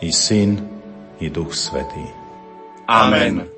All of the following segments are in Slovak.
i Syn, i Duch Svetý. Amen.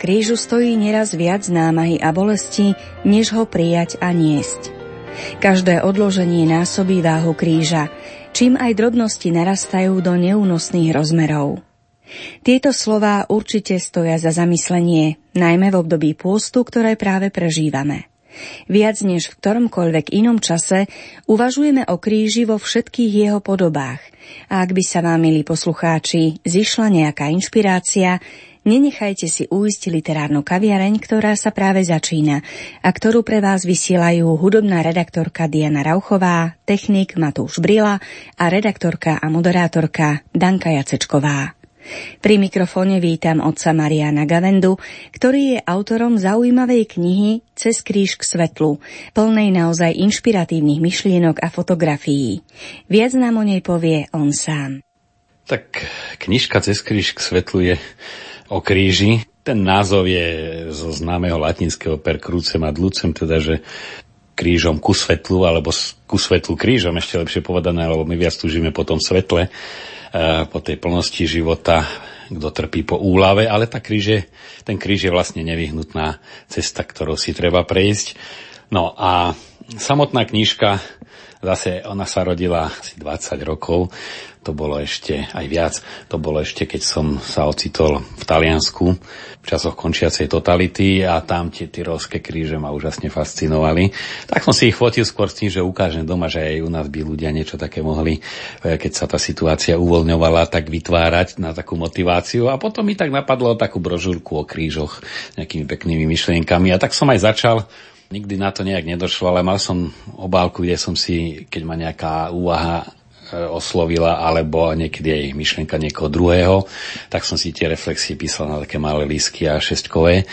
Krížu stojí neraz viac námahy a bolesti, než ho prijať a niesť. Každé odloženie násobí váhu kríža, čím aj drobnosti narastajú do neúnosných rozmerov. Tieto slová určite stoja za zamyslenie, najmä v období pôstu, ktoré práve prežívame. Viac než v ktoromkoľvek inom čase uvažujeme o kríži vo všetkých jeho podobách. A ak by sa vám, milí poslucháči, zišla nejaká inšpirácia, Nenechajte si uísť literárnu kaviareň, ktorá sa práve začína a ktorú pre vás vysielajú hudobná redaktorka Diana Rauchová, technik Matúš Brila a redaktorka a moderátorka Danka Jacečková. Pri mikrofóne vítam otca Mariana Gavendu, ktorý je autorom zaujímavej knihy Cez kríž k svetlu, plnej naozaj inšpiratívnych myšlienok a fotografií. Viac nám o nej povie on sám. Tak knižka Cez kríž k svetlu je o kríži. Ten názov je zo známeho latinského per crucem ad lucem, teda že krížom ku svetlu, alebo ku svetlu krížom, ešte lepšie povedané, alebo my viac túžime po tom svetle, po tej plnosti života, kto trpí po úlave, ale tá kríž je, ten kríž je vlastne nevyhnutná cesta, ktorou si treba prejsť. No a samotná knižka, zase ona sa rodila asi 20 rokov, to bolo ešte aj viac, to bolo ešte, keď som sa ocitol v Taliansku v časoch končiacej totality a tam tie tyrolské kríže ma úžasne fascinovali. Tak som si ich fotil skôr s tým, že ukážem doma, že aj u nás by ľudia niečo také mohli, e, keď sa tá situácia uvoľňovala, tak vytvárať na takú motiváciu. A potom mi tak napadlo takú brožúrku o krížoch nejakými peknými myšlienkami. A tak som aj začal Nikdy na to nejak nedošlo, ale mal som obálku, kde som si, keď ma nejaká úvaha oslovila, alebo niekedy aj myšlienka niekoho druhého, tak som si tie reflexie písal na také malé lísky a šestkové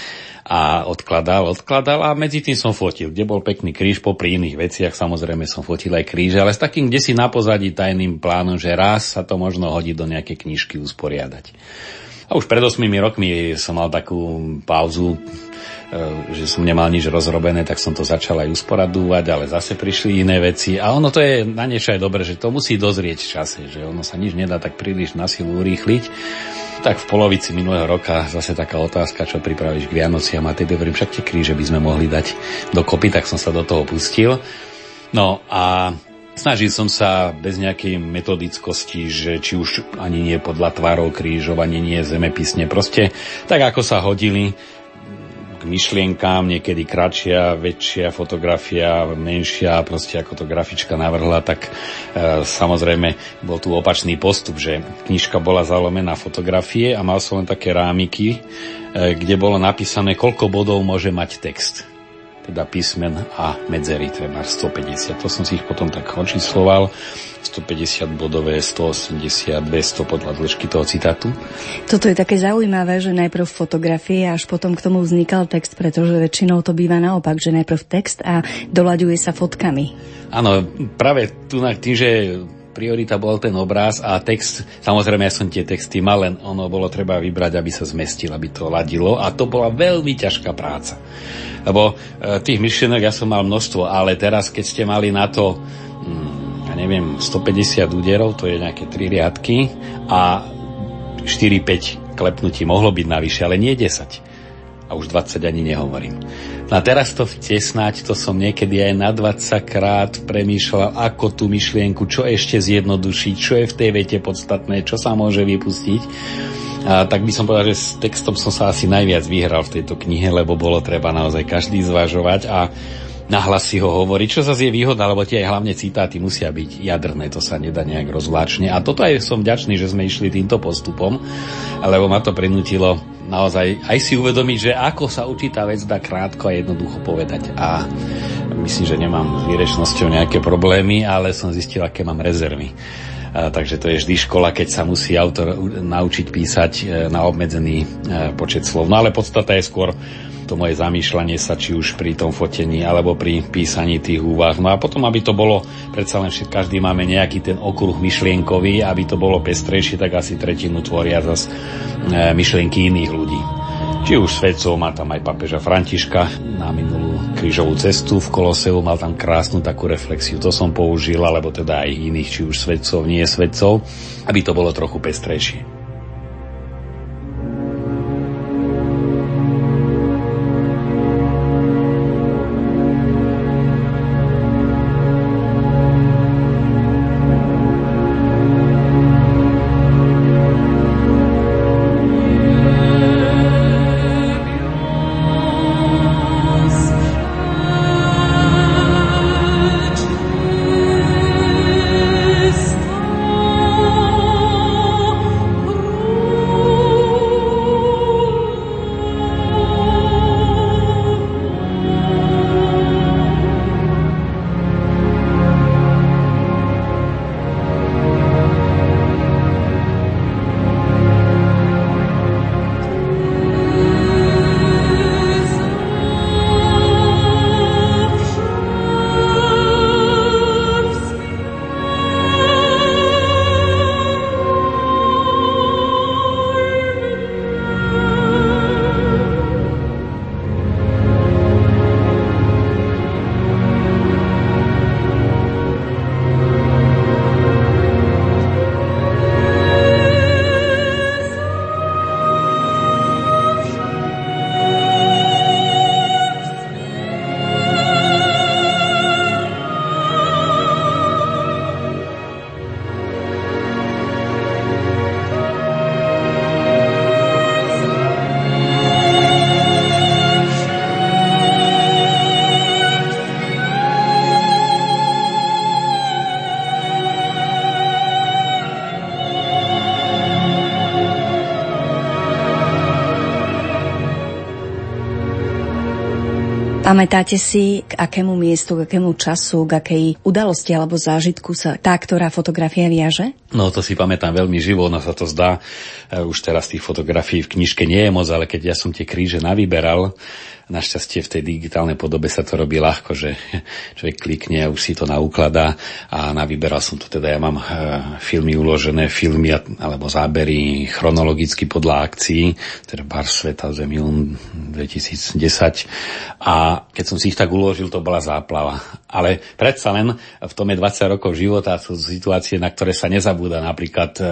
a odkladal, odkladal a medzi tým som fotil, kde bol pekný kríž, popri iných veciach samozrejme som fotil aj kríž, ale s takým, kde si na pozadí tajným plánom, že raz sa to možno hodí do nejakej knižky usporiadať. A už pred 8 rokmi som mal takú pauzu E, že som nemal nič rozrobené, tak som to začal aj usporadúvať, ale zase prišli iné veci. A ono to je na niečo aj dobre, že to musí dozrieť v čase, že ono sa nič nedá tak príliš na silu urýchliť. Tak v polovici minulého roka zase taká otázka, čo pripravíš k Vianociam a tedy hovorím, však tie kríže by sme mohli dať dokopy, tak som sa do toho pustil. No a Snažil som sa bez nejakej metodickosti, že či už ani nie podľa tvárov krížov, ani nie zemepisne, proste tak ako sa hodili, myšlienkám, niekedy kratšia, väčšia fotografia, menšia, proste ako to grafička navrhla, tak e, samozrejme bol tu opačný postup, že knižka bola zalomená fotografie a mal som len také rámiky, e, kde bolo napísané, koľko bodov môže mať text teda písmen a medzery, treba 150. To som si ich potom tak očísloval. 150 bodové, 180, 200 podľa dĺžky toho citátu. Toto je také zaujímavé, že najprv fotografie až potom k tomu vznikal text, pretože väčšinou to býva naopak, že najprv text a doľaďuje sa fotkami. Áno, práve tu na tým, že priorita bol ten obraz a text, samozrejme ja som tie texty mal, len ono bolo treba vybrať, aby sa zmestil, aby to ladilo a to bola veľmi ťažká práca. Lebo e, tých myšlienok ja som mal množstvo, ale teraz, keď ste mali na to, hm, ja neviem, 150 úderov, to je nejaké 3 riadky a 4-5 klepnutí mohlo byť navyše, ale nie 10 a už 20 ani nehovorím. No a teraz to vtesnať, to som niekedy aj na 20 krát premýšľal, ako tú myšlienku, čo ešte zjednodušiť, čo je v tej vete podstatné, čo sa môže vypustiť. A tak by som povedal, že s textom som sa asi najviac vyhral v tejto knihe, lebo bolo treba naozaj každý zvažovať a nahlas si ho hovoriť, čo zase je výhoda, lebo tie aj hlavne citáty musia byť jadrné, to sa nedá nejak rozvláčne. A toto aj som vďačný, že sme išli týmto postupom, lebo ma to prinútilo naozaj aj si uvedomiť, že ako sa určitá vec dá krátko a jednoducho povedať. A myslím, že nemám s výrečnosťou nejaké problémy, ale som zistil, aké mám rezervy. A, takže to je vždy škola, keď sa musí autor naučiť písať e, na obmedzený e, počet slov. No ale podstata je skôr to moje zamýšľanie sa, či už pri tom fotení alebo pri písaní tých úvah. No a potom, aby to bolo, predsa len všetko, každý máme nejaký ten okruh myšlienkový, aby to bolo pestrejšie, tak asi tretinu tvoria zase myšlienky iných ľudí. Či už svedcov, má tam aj papeža Františka na minulú krížovú cestu v Koloseu, mal tam krásnu takú reflexiu, to som použil, alebo teda aj iných, či už svedcov, nie svedcov, aby to bolo trochu pestrejšie. Pamätáte si, k akému miestu, k akému času, k akej udalosti alebo zážitku sa tá, ktorá fotografia viaže? No to si pamätám veľmi živo, no sa to zdá. E, už teraz tých fotografií v knižke nie je moc, ale keď ja som tie kríže navyberal, Našťastie v tej digitálnej podobe sa to robí ľahko, že človek klikne a už si to naukladá a navyberal som to teda, ja mám e, filmy uložené, filmy alebo zábery chronologicky podľa akcií, teda Bar Sveta Zemium 2010 a keď som si ich tak uložil, to bola záplava. Ale predsa len v tom je 20 rokov života, sú situácie, na ktoré sa nezabúda, napríklad e,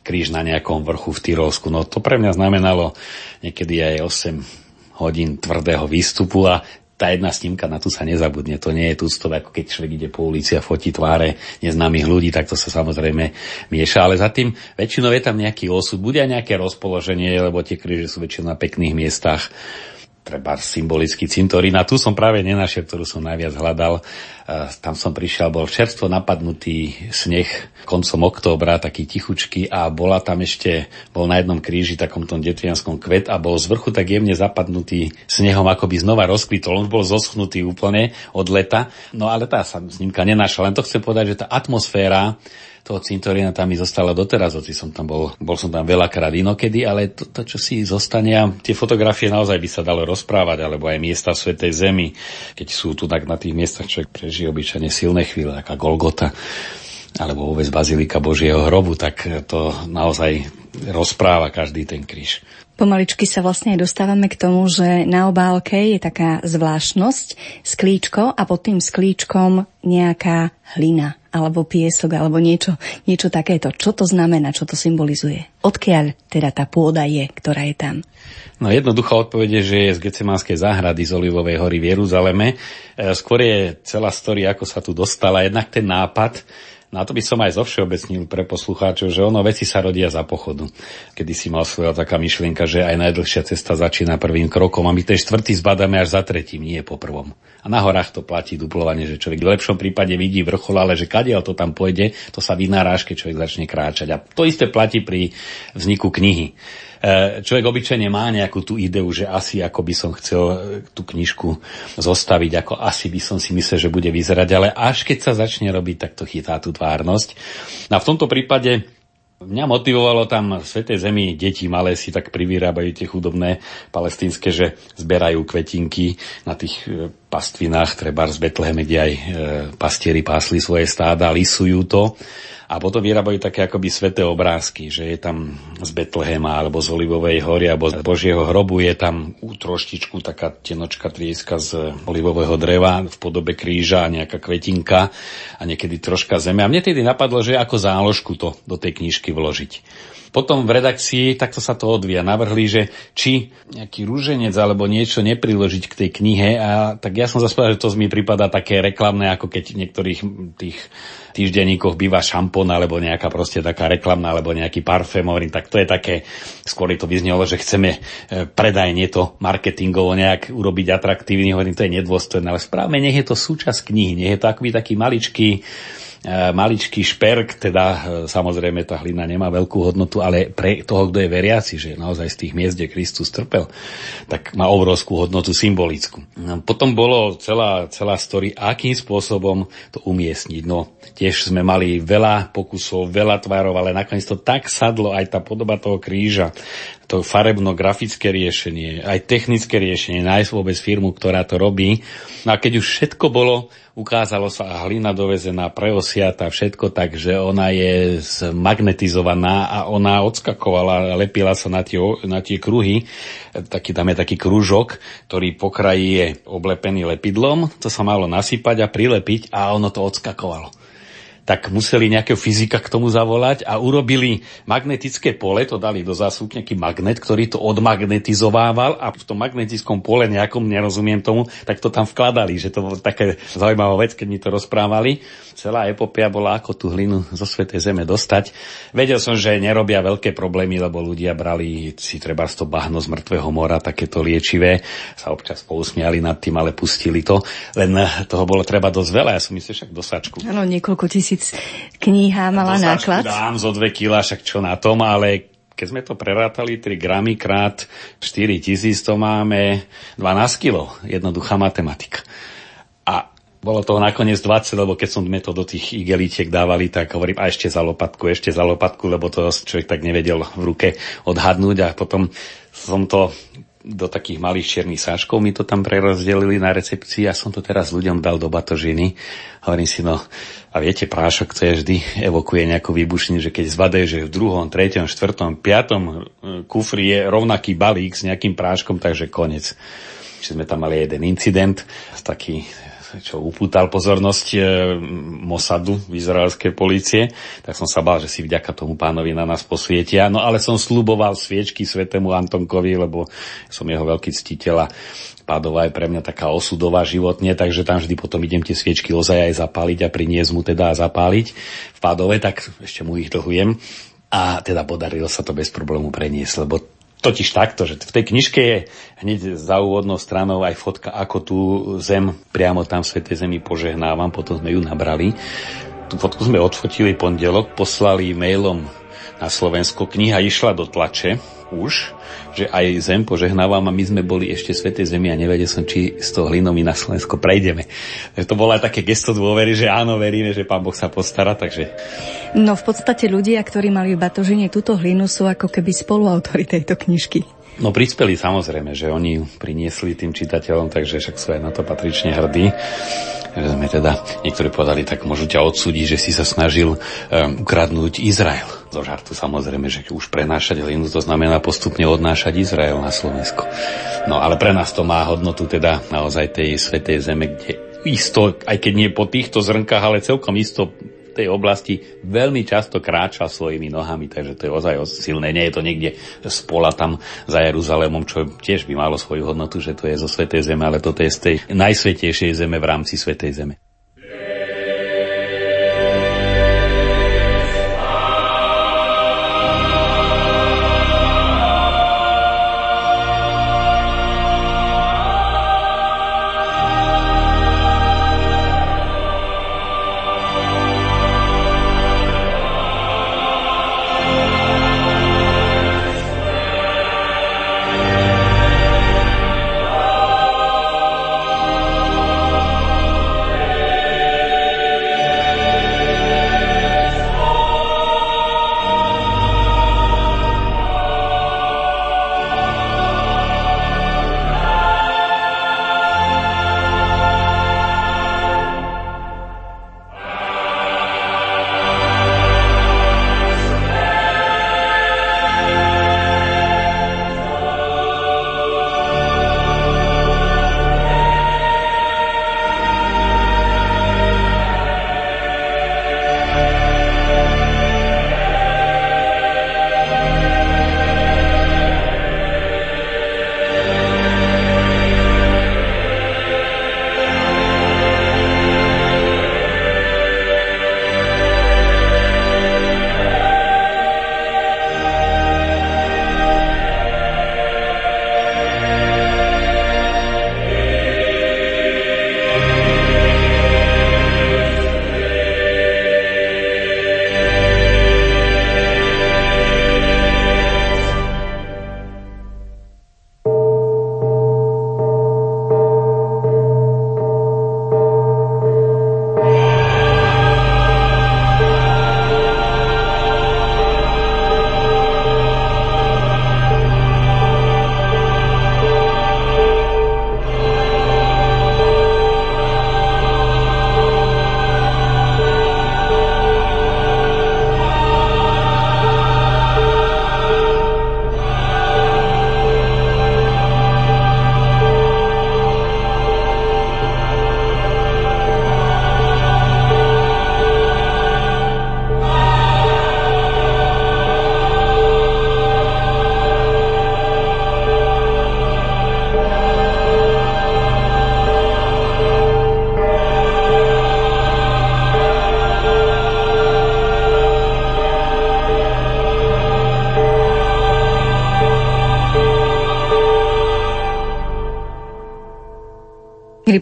kríž na nejakom vrchu v Tyrolsku. No to pre mňa znamenalo niekedy aj 8 hodín tvrdého výstupu a tá jedna snímka na tu sa nezabudne. To nie je tu to, ako keď človek ide po ulici a fotí tváre neznámych ľudí, tak to sa samozrejme mieša. Ale za tým väčšinou je tam nejaký osud, bude aj nejaké rozpoloženie, lebo tie kríže sú väčšinou na pekných miestach treba symbolický cintorín. A tu som práve nenašiel, ktorú som najviac hľadal. Tam som prišiel, bol čerstvo napadnutý sneh koncom októbra, taký tichučky a bola tam ešte, bol na jednom kríži, takom tom detrianskom kvet a bol z vrchu tak jemne zapadnutý snehom, ako by znova rozkvitol. On bol zoschnutý úplne od leta. No ale tá sa snímka nenašla. Len to chcem povedať, že tá atmosféra toho cintorína tam mi zostala doteraz, hoci som tam bol, bol som tam veľakrát inokedy, ale to, to, čo si zostane, tie fotografie naozaj by sa dalo rozprávať, alebo aj miesta Svetej Zemi, keď sú tu tak na tých miestach, človek obyčajne silné chvíle, taká Golgota, alebo vôbec Bazilika Božieho hrobu, tak to naozaj rozpráva každý ten kríž. Pomaličky sa vlastne dostávame k tomu, že na obálke je taká zvláštnosť, sklíčko a pod tým sklíčkom nejaká hlina alebo piesok alebo niečo, niečo takéto. Čo to znamená, čo to symbolizuje? Odkiaľ teda tá pôda je, ktorá je tam? No jednoduchá odpovede, že je z Getsemanskej záhrady z Olivovej hory v Jeruzaleme. E, skôr je celá story, ako sa tu dostala. Jednak ten nápad, No a to by som aj zovšeobecnil pre poslucháčov, že ono veci sa rodia za pochodu. Kedy si mal svoja taká myšlienka, že aj najdlhšia cesta začína prvým krokom a my ten štvrtý zbadáme až za tretím, nie po prvom. A na horách to platí duplovanie, že človek v lepšom prípade vidí vrchol, ale že kadiaľ to tam pôjde, to sa vynára, keď človek začne kráčať. A to isté platí pri vzniku knihy. Človek obyčajne má nejakú tú ideu, že asi ako by som chcel tú knižku zostaviť, ako asi by som si myslel, že bude vyzerať, ale až keď sa začne robiť, tak to chytá tú tvárnosť. No a v tomto prípade Mňa motivovalo tam v Svetej Zemi, deti malé si tak privyrábajú tie chudobné palestínske, že zberajú kvetinky na tých e, pastvinách, treba z Betleheme, kde aj e, pastieri pásli svoje stáda, lisujú to a potom vyrábajú také akoby sveté obrázky, že je tam z Betlehema alebo z Olivovej hory alebo z Božieho hrobu je tam troštičku taká tenočka trieska z olivového dreva v podobe kríža a nejaká kvetinka a niekedy troška zeme. A mne tedy napadlo, že ako záložku to do tej knižky vložiť. Potom v redakcii takto sa to odvia. Navrhli, že či nejaký rúženec alebo niečo nepriložiť k tej knihe a tak ja som zaspal, že to mi prípada také reklamné, ako keď niektorých tých týždenníkoch býva šampón alebo nejaká proste taká reklamná alebo nejaký parfém, hovorím, tak to je také, skôr to vyznelo, že chceme e, predajne to marketingovo nejak urobiť atraktívny, hovorím, to je nedôstojné, ale správne, nech je to súčasť knihy, nech je to akoby taký maličký maličký šperk, teda e, samozrejme tá hlina nemá veľkú hodnotu, ale pre toho, kto je veriaci, že naozaj z tých miest, kde Kristus trpel, tak má obrovskú hodnotu symbolickú. No, potom bolo celá, celá story, akým spôsobom to umiestniť. No, tiež sme mali veľa pokusov, veľa tvárov, ale nakoniec to tak sadlo, aj tá podoba toho kríža, to farebno-grafické riešenie, aj technické riešenie, nájsť vôbec firmu, ktorá to robí. No a keď už všetko bolo, ukázalo sa hlina dovezená, preosiata, všetko tak, že ona je zmagnetizovaná a ona odskakovala, lepila sa na tie, na tie kruhy. Taký, tam je taký kružok, ktorý po kraji je oblepený lepidlom, to sa malo nasypať a prilepiť a ono to odskakovalo tak museli nejakého fyzika k tomu zavolať a urobili magnetické pole, to dali do zásuvky nejaký magnet, ktorý to odmagnetizovával a v tom magnetickom pole nejakom, nerozumiem tomu, tak to tam vkladali, že to bolo také zaujímavá vec, keď mi to rozprávali. Celá epopia bola, ako tú hlinu zo Svetej Zeme dostať. Vedel som, že nerobia veľké problémy, lebo ľudia brali si treba to bahno z mŕtvého mora, takéto liečivé, sa občas pousmiali nad tým, ale pustili to. Len toho bolo treba dosť veľa, ja som myslel však dosačku. Áno, niekoľko tisíc kníha mala dosačku náklad. dám zo dve kila, však čo na tom, ale keď sme to prerátali 3 gramy krát 4 tisíc, to máme 12 kilo. Jednoduchá matematika. A bolo toho nakoniec 20, lebo keď sme to do tých igelítiek dávali, tak hovorím, a ešte za lopatku, ešte za lopatku, lebo to človek tak nevedel v ruke odhadnúť a potom som to do takých malých čiernych sáčkov mi to tam prerozdelili na recepcii a som to teraz ľuďom dal do batožiny. Hovorím si, no a viete, prášok to je vždy evokuje nejakú výbušninu, že keď zvadajú, že v druhom, treťom, štvrtom, piatom e, kufri je rovnaký balík s nejakým práškom, takže konec. Čiže sme tam mali jeden incident, taký čo upútal pozornosť e, Mosadu, izraelskej policie, tak som sa bál, že si vďaka tomu pánovi na nás posvietia. No ale som sluboval sviečky svetému Antonkovi, lebo som jeho veľký ctiteľ a Pádová je pre mňa taká osudová životne, takže tam vždy potom idem tie sviečky ozaj aj zapáliť a priniesť mu teda a zapáliť v Pádove, tak ešte mu ich dlhujem. A teda podarilo sa to bez problému preniesť, lebo totiž takto, že v tej knižke je hneď za úvodnou stranou aj fotka, ako tú zem priamo tam v Svetej Zemi požehnávam, potom sme ju nabrali. Tú fotku sme odfotili pondelok, poslali mailom na Slovensko. Kniha išla do tlače už, že aj zem požehnávam a my sme boli ešte Svetej Zemi a nevedel som, či z toho hlinom na Slovensko prejdeme. To bolo aj také gesto dôvery, že áno, veríme, že Pán Boh sa postará, takže... No v podstate ľudia, ktorí mali v batožine túto hlinu, sú ako keby spoluautori tejto knižky. No prispeli samozrejme, že oni priniesli tým čitateľom, takže však sú aj na to patrične hrdí že sme teda, niektorí povedali, tak môžu ťa odsúdiť, že si sa snažil um, ukradnúť Izrael. Zo žartu samozrejme, že už prenášať hlinu, to znamená postupne odnášať Izrael na Slovensko. No ale pre nás to má hodnotu teda naozaj tej svetej zeme, kde isto, aj keď nie po týchto zrnkách, ale celkom isto tej oblasti veľmi často kráča svojimi nohami, takže to je ozaj silné. Nie je to niekde z pola tam za Jeruzalémom, čo tiež by malo svoju hodnotu, že to je zo Svetej Zeme, ale toto je z tej najsvetejšej zeme v rámci Svetej Zeme.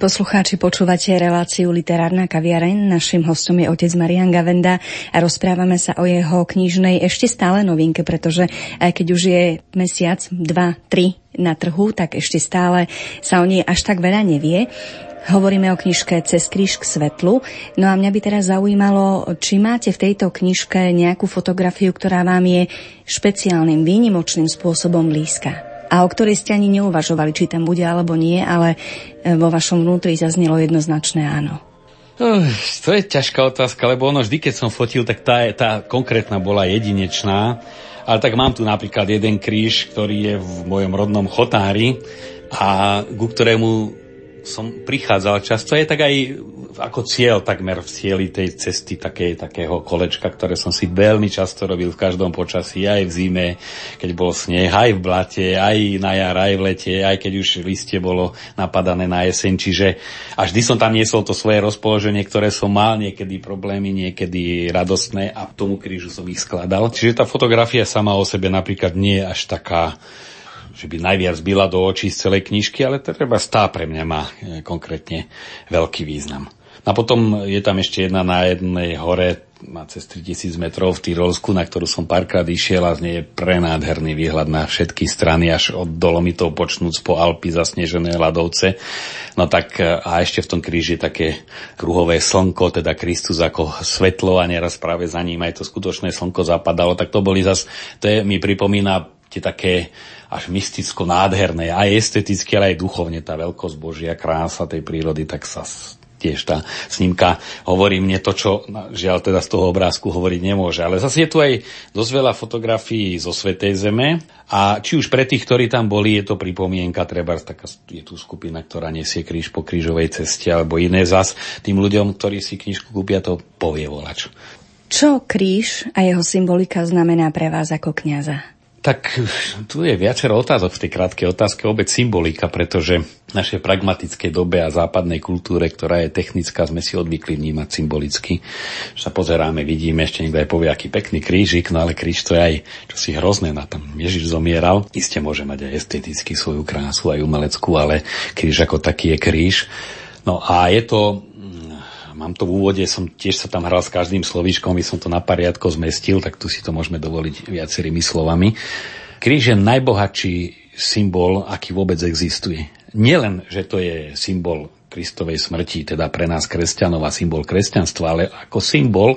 Poslucháči, počúvate reláciu Literárna kaviareň. Našim hostom je otec Marian Gavenda a rozprávame sa o jeho knižnej ešte stále novinke, pretože aj keď už je mesiac, dva, tri na trhu, tak ešte stále sa o nej až tak veľa nevie. Hovoríme o knižke Cez kríž k svetlu. No a mňa by teraz zaujímalo, či máte v tejto knižke nejakú fotografiu, ktorá vám je špeciálnym, výnimočným spôsobom blízka a o ktorej ste ani neuvažovali, či tam bude alebo nie, ale e, vo vašom vnútri zaznelo jednoznačné áno. To je ťažká otázka, lebo ono vždy, keď som fotil, tak tá, tá konkrétna bola jedinečná. Ale tak mám tu napríklad jeden kríž, ktorý je v mojom rodnom chotári a ku ktorému som prichádzal často, je tak aj ako cieľ takmer v cieli tej cesty také, takého kolečka, ktoré som si veľmi často robil v každom počasí, aj v zime, keď bol sneh, aj v blate, aj na jar, aj v lete, aj keď už listie bolo napadané na jeseň. Čiže a vždy som tam niesol to svoje rozpoloženie, ktoré som mal, niekedy problémy, niekedy radostné a tomu krížu som ich skladal. Čiže tá fotografia sama o sebe napríklad nie je až taká že by najviac byla do očí z celej knižky, ale treba stá pre mňa má e, konkrétne veľký význam. A potom je tam ešte jedna na jednej hore, má cez 3000 metrov v Tyrolsku, na ktorú som párkrát išiel a z nej je prenádherný výhľad na všetky strany, až od Dolomitov počnúc po Alpy zasnežené ľadovce. No tak e, a ešte v tom kríži také kruhové slnko, teda Kristus ako svetlo a neraz práve za ním aj to skutočné slnko zapadalo, tak to boli zas, to je, mi pripomína tie také až mysticko nádherné, aj esteticky, ale aj duchovne tá veľkosť Božia, krása tej prírody, tak sa tiež tá snímka hovorí mne to, čo žiaľ teda z toho obrázku hovoriť nemôže. Ale zase je tu aj dosť veľa fotografií zo Svetej Zeme a či už pre tých, ktorí tam boli, je to pripomienka, treba taká, je tu skupina, ktorá nesie kríž po krížovej ceste alebo iné zas. Tým ľuďom, ktorí si knižku kúpia, to povie volač. Čo kríž a jeho symbolika znamená pre vás ako kňaza? Tak tu je viacero otázok v tej krátkej otázke, obec symbolika, pretože v našej pragmatickej dobe a západnej kultúre, ktorá je technická, sme si odvykli vnímať symbolicky. Že sa pozeráme, vidíme, ešte niekto aj povie, aký pekný krížik, no ale kríž to je aj čosi hrozné, na tom Ježiš zomieral. Isté môže mať aj esteticky svoju krásu, aj umeleckú, ale kríž ako taký je kríž. No a je to mám to v úvode, som tiež sa tam hral s každým slovíčkom, by som to na pariadko zmestil, tak tu si to môžeme dovoliť viacerými slovami. Kríž je najbohatší symbol, aký vôbec existuje. Nielen, že to je symbol Kristovej smrti, teda pre nás kresťanov a symbol kresťanstva, ale ako symbol,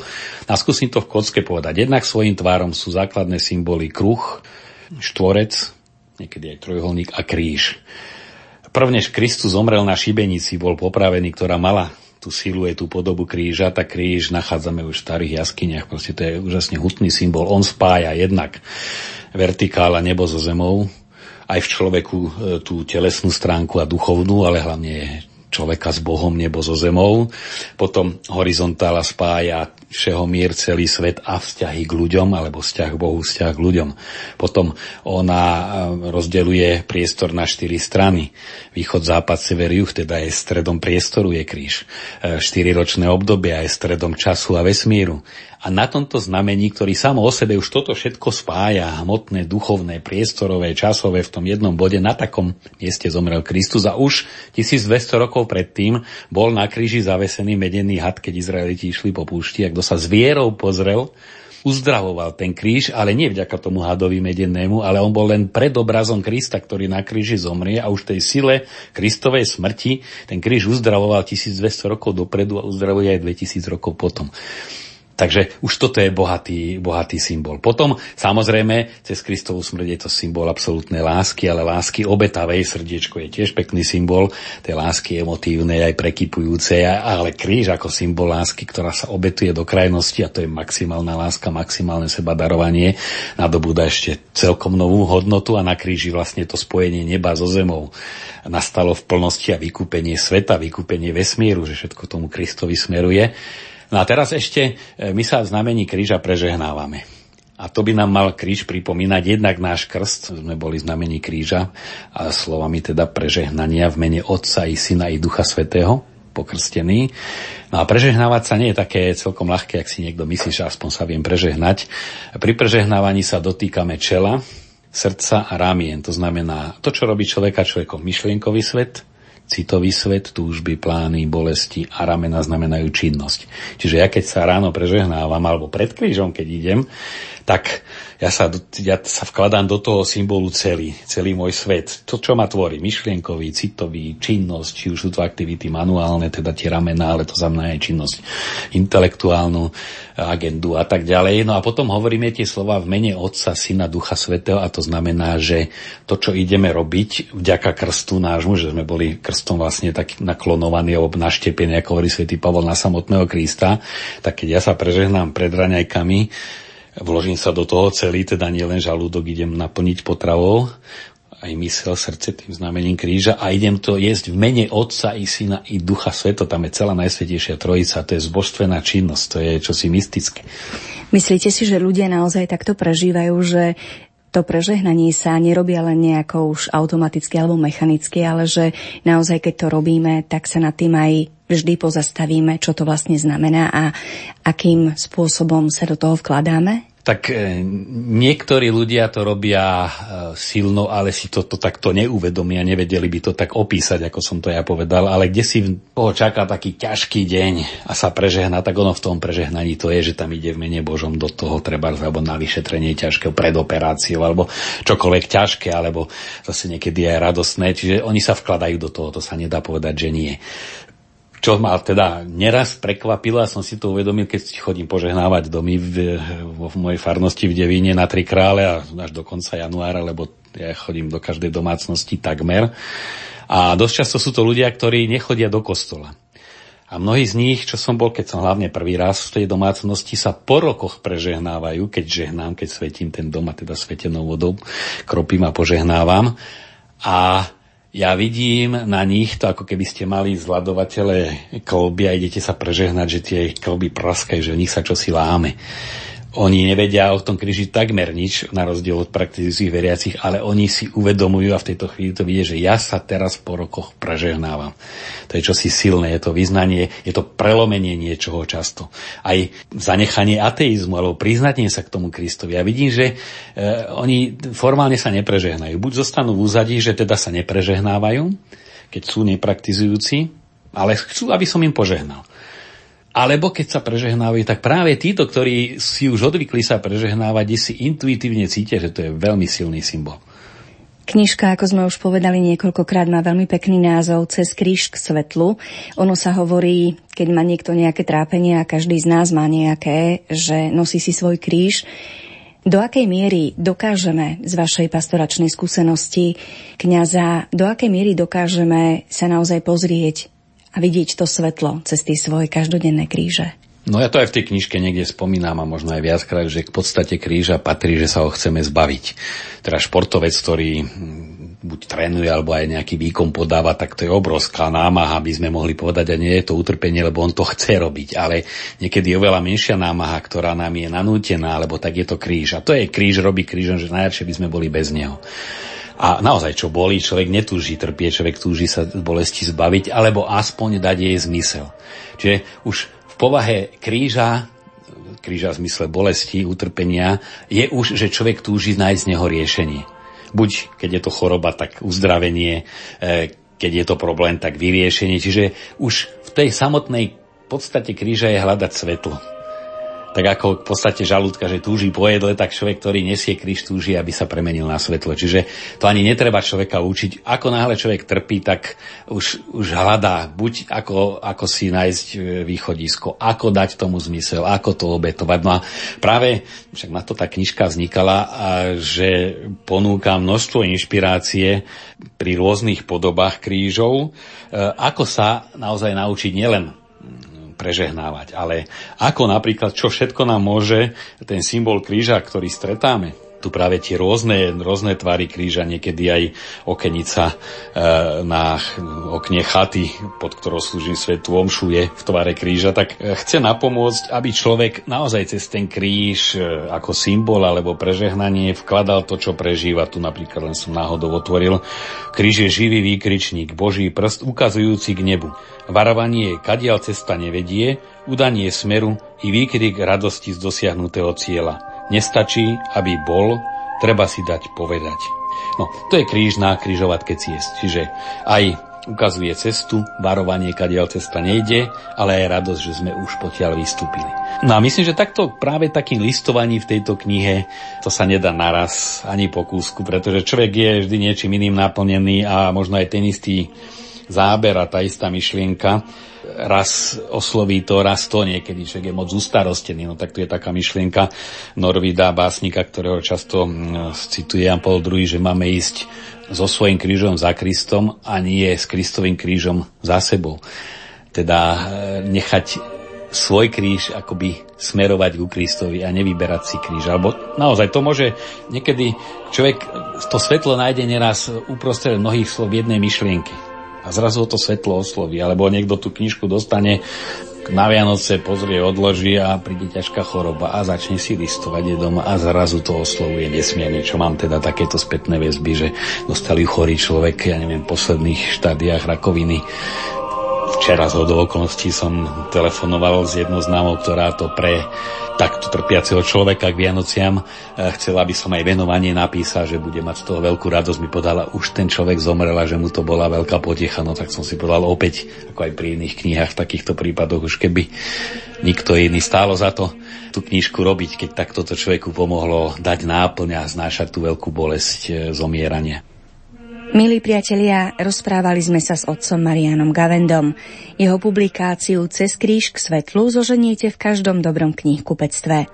a skúsim to v kocke povedať, jednak svojim tvárom sú základné symboly kruh, štvorec, niekedy aj trojuholník a kríž. Prvnež Kristus zomrel na šibenici, bol popravený, ktorá mala tú siluetu, podobu kríža, tak kríž nachádzame už v starých jaskyniach. Proste to je úžasne hutný symbol. On spája jednak vertikála nebo so zemou, aj v človeku e, tú telesnú stránku a duchovnú, ale hlavne človeka s Bohom, nebo so zemou. Potom horizontála spája všeho mier, celý svet a vzťahy k ľuďom, alebo vzťah k Bohu, vzťah k ľuďom. Potom ona eh, rozdeluje priestor na štyri strany. Východ, západ, sever, juh, teda je stredom priestoru je kríž. Eh, štyriročné obdobie je stredom času a vesmíru. A na tomto znamení, ktorý samo o sebe už toto všetko spája, hmotné, duchovné, priestorové, časové v tom jednom bode, na takom mieste zomrel Kristus a už 1200 rokov predtým bol na kríži zavesený medený had, keď Izraeliti išli po púšti a kto sa s vierou pozrel, uzdravoval ten kríž, ale nie vďaka tomu hadovi medenému, ale on bol len pred obrazom Krista, ktorý na kríži zomrie a už tej sile Kristovej smrti ten kríž uzdravoval 1200 rokov dopredu a uzdravuje aj 2000 rokov potom. Takže už toto je bohatý, bohatý symbol. Potom, samozrejme, cez Kristovú smrť je to symbol absolútnej lásky, ale lásky obetavej srdiečko je tiež pekný symbol tej lásky emotívnej, aj prekypujúcej, ale kríž ako symbol lásky, ktorá sa obetuje do krajnosti a to je maximálna láska, maximálne seba darovanie, nadobúda ešte celkom novú hodnotu a na kríži vlastne to spojenie neba so zemou nastalo v plnosti a vykúpenie sveta, vykúpenie vesmíru, že všetko tomu Kristovi smeruje. No a teraz ešte e, my sa v znamení kríža prežehnávame. A to by nám mal kríž pripomínať jednak náš krst, sme boli znamení kríža a slovami teda prežehnania v mene Otca i Syna i Ducha Svetého, pokrstený. No a prežehnávať sa nie je také celkom ľahké, ak si niekto myslí, že aspoň sa viem prežehnať. Pri prežehnávaní sa dotýkame čela, srdca a rámien. To znamená to, čo robí človeka človekom myšlienkový svet, citový svet, túžby, plány, bolesti a ramena znamenajú činnosť. Čiže ja keď sa ráno prežehnávam, alebo pred krížom, keď idem, tak ja sa, ja sa vkladám do toho symbolu celý, celý môj svet. To, čo ma tvorí, myšlienkový, citový, činnosť, či už sú to aktivity manuálne, teda tie ramená, ale to znamená aj činnosť intelektuálnu, agendu a tak ďalej. No a potom hovoríme tie slova v mene Otca, Syna, Ducha Svetého a to znamená, že to, čo ideme robiť vďaka krstu nášmu, že sme boli krstom vlastne tak naklonovaní alebo naštepení, ako hovorí svätý Pavol na samotného Krista, tak keď ja sa prežehnám pred raňajkami, vložím sa do toho celý, teda nielen žalúdok idem naplniť potravou, aj mysel, srdce tým znamením kríža a idem to jesť v mene Otca i Syna i Ducha Sveto. Tam je celá Najsvetejšia Trojica. To je zbožstvená činnosť, to je čosi mystické. Myslíte si, že ľudia naozaj takto prežívajú, že to prežehnanie sa nerobí len nejako už automaticky alebo mechanicky, ale že naozaj, keď to robíme, tak sa nad tým aj vždy pozastavíme, čo to vlastne znamená a akým spôsobom sa do toho vkladáme? Tak e, niektorí ľudia to robia e, silno, ale si to, to takto neuvedomia, nevedeli by to tak opísať, ako som to ja povedal, ale kde si ho čaká taký ťažký deň a sa prežehná, tak ono v tom prežehnaní to je, že tam ide v mene Božom do toho treba, alebo na vyšetrenie ťažkého pred operáciou, alebo čokoľvek ťažké, alebo zase niekedy aj radosné, čiže oni sa vkladajú do toho, to sa nedá povedať, že nie čo ma teda neraz prekvapilo, a som si to uvedomil, keď chodím požehnávať domy v, v mojej farnosti v Devíne na Tri krále a až do konca januára, lebo ja chodím do každej domácnosti takmer. A dosť často sú to ľudia, ktorí nechodia do kostola. A mnohí z nich, čo som bol, keď som hlavne prvý raz v tej domácnosti, sa po rokoch prežehnávajú, keď žehnám, keď svetím ten dom a teda svetenou vodou, kropím a požehnávam. A ja vidím na nich to, ako keby ste mali zladovatele kolby a idete sa prežehnať, že tie kolby praskajú, že v nich sa čosi láme. Oni nevedia o tom kríži takmer nič, na rozdiel od praktizujúcich veriacich, ale oni si uvedomujú a v tejto chvíli to vidie, že ja sa teraz po rokoch prežehnávam. To je čosi silné, je to vyznanie, je to prelomenie niečoho často. Aj zanechanie ateizmu alebo priznanie sa k tomu Kristovi. Ja vidím, že e, oni formálne sa neprežehnajú. Buď zostanú v úzadí, že teda sa neprežehnávajú, keď sú nepraktizujúci, ale chcú, aby som im požehnal. Alebo keď sa prežehnávajú, tak práve títo, ktorí si už odvykli sa prežehnávať, si intuitívne cítia, že to je veľmi silný symbol. Knižka, ako sme už povedali niekoľkokrát, má veľmi pekný názov Cez kríž k svetlu. Ono sa hovorí, keď má niekto nejaké trápenie a každý z nás má nejaké, že nosí si svoj kríž. Do akej miery dokážeme z vašej pastoračnej skúsenosti kňaza, do akej miery dokážeme sa naozaj pozrieť a vidieť to svetlo cez tie svoje každodenné kríže. No ja to aj v tej knižke niekde spomínam a možno aj viackrát, že k podstate kríža patrí, že sa ho chceme zbaviť. Teda športovec, ktorý hm, buď trénuje alebo aj nejaký výkon podáva, tak to je obrovská námaha, aby sme mohli povedať, a nie je to utrpenie, lebo on to chce robiť. Ale niekedy je oveľa menšia námaha, ktorá nám je nanútená, alebo tak je to kríž. A to je kríž, robí krížom, že najlepšie by sme boli bez neho. A naozaj, čo boli, človek netúži trpie, človek túži sa bolesti zbaviť, alebo aspoň dať jej zmysel. Čiže už v povahe kríža, kríža v zmysle bolesti, utrpenia, je už, že človek túži nájsť z neho riešenie. Buď, keď je to choroba, tak uzdravenie, e, keď je to problém, tak vyriešenie. Čiže už v tej samotnej podstate kríža je hľadať svetlo tak ako v podstate žalúdka, že túži po jedle, tak človek, ktorý nesie kríž, túži, aby sa premenil na svetlo. Čiže to ani netreba človeka učiť. Ako náhle človek trpí, tak už, už hľadá, buď ako, ako si nájsť e, východisko, ako dať tomu zmysel, ako to obetovať. No a práve, však na to tá knižka vznikala, a že ponúka množstvo inšpirácie pri rôznych podobách krížov, e, ako sa naozaj naučiť nielen prežehnávať. Ale ako napríklad, čo všetko nám môže ten symbol kríža, ktorý stretáme, tu práve tie rôzne, rôzne tvary kríža, niekedy aj okenica e, na okne chaty, pod ktorou slúži svetu omšu, je v tvare kríža, tak e, chce napomôcť, aby človek naozaj cez ten kríž e, ako symbol alebo prežehnanie vkladal to, čo prežíva. Tu napríklad len som náhodou otvoril. Kríž je živý výkričník, Boží prst ukazujúci k nebu. Varovanie, kadiaľ cesta nevedie, udanie smeru i výkrik radosti z dosiahnutého cieľa. Nestačí, aby bol, treba si dať povedať. No, to je kríž na križovatke ciest. Čiže aj ukazuje cestu, varovanie, kadiaľ cesta nejde, ale aj radosť, že sme už potiaľ vystúpili. No a myslím, že takto práve takým listovaním v tejto knihe to sa nedá naraz ani po kúsku, pretože človek je vždy niečím iným naplnený a možno aj ten istý záber a tá istá myšlienka raz osloví to, raz to niekedy, že je moc ustarostený. No tak tu je taká myšlienka Norvida, básnika, ktorého často mm, cituje Jan Paul II, že máme ísť so svojím krížom za Kristom a nie s Kristovým krížom za sebou. Teda e, nechať svoj kríž akoby smerovať ku Kristovi a nevyberať si kríž. Alebo naozaj to môže niekedy človek to svetlo nájde neraz uprostred mnohých slov jednej myšlienky a zrazu to svetlo osloví, alebo niekto tú knižku dostane na Vianoce pozrie, odloží a príde ťažká choroba a začne si listovať doma a zrazu to oslovuje nesmierne, čo mám teda takéto spätné väzby, že dostali chorý človek, ja neviem, v posledných štádiách rakoviny. Včera z okolností som telefonoval s jednou známou, ktorá to pre takto trpiaceho človeka k Vianociam. Eh, chcela by som aj venovanie napísať, že bude mať z toho veľkú radosť. Mi podala, už ten človek zomrel že mu to bola veľká potecha. No tak som si povedal opäť, ako aj pri iných knihách v takýchto prípadoch, už keby nikto iný stálo za to tú knižku robiť, keď takto to človeku pomohlo dať náplň a znášať tú veľkú bolesť eh, zomierania. Milí priatelia, rozprávali sme sa s otcom Marianom Gavendom. Jeho publikáciu Cez kríž k svetlu zoženiete v každom dobrom knihkupectve.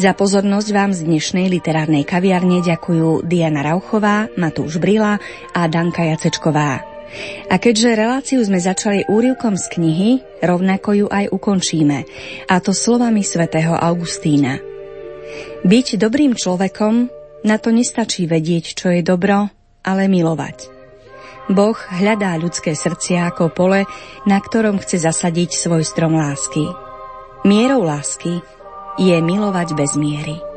Za pozornosť vám z dnešnej literárnej kaviarne ďakujú Diana Rauchová, Matúš Brila a Danka Jacečková. A keďže reláciu sme začali úrivkom z knihy, rovnako ju aj ukončíme, a to slovami svätého Augustína. Byť dobrým človekom, na to nestačí vedieť, čo je dobro, ale milovať. Boh hľadá ľudské srdcia ako pole, na ktorom chce zasadiť svoj strom lásky. Mierou lásky je milovať bez miery.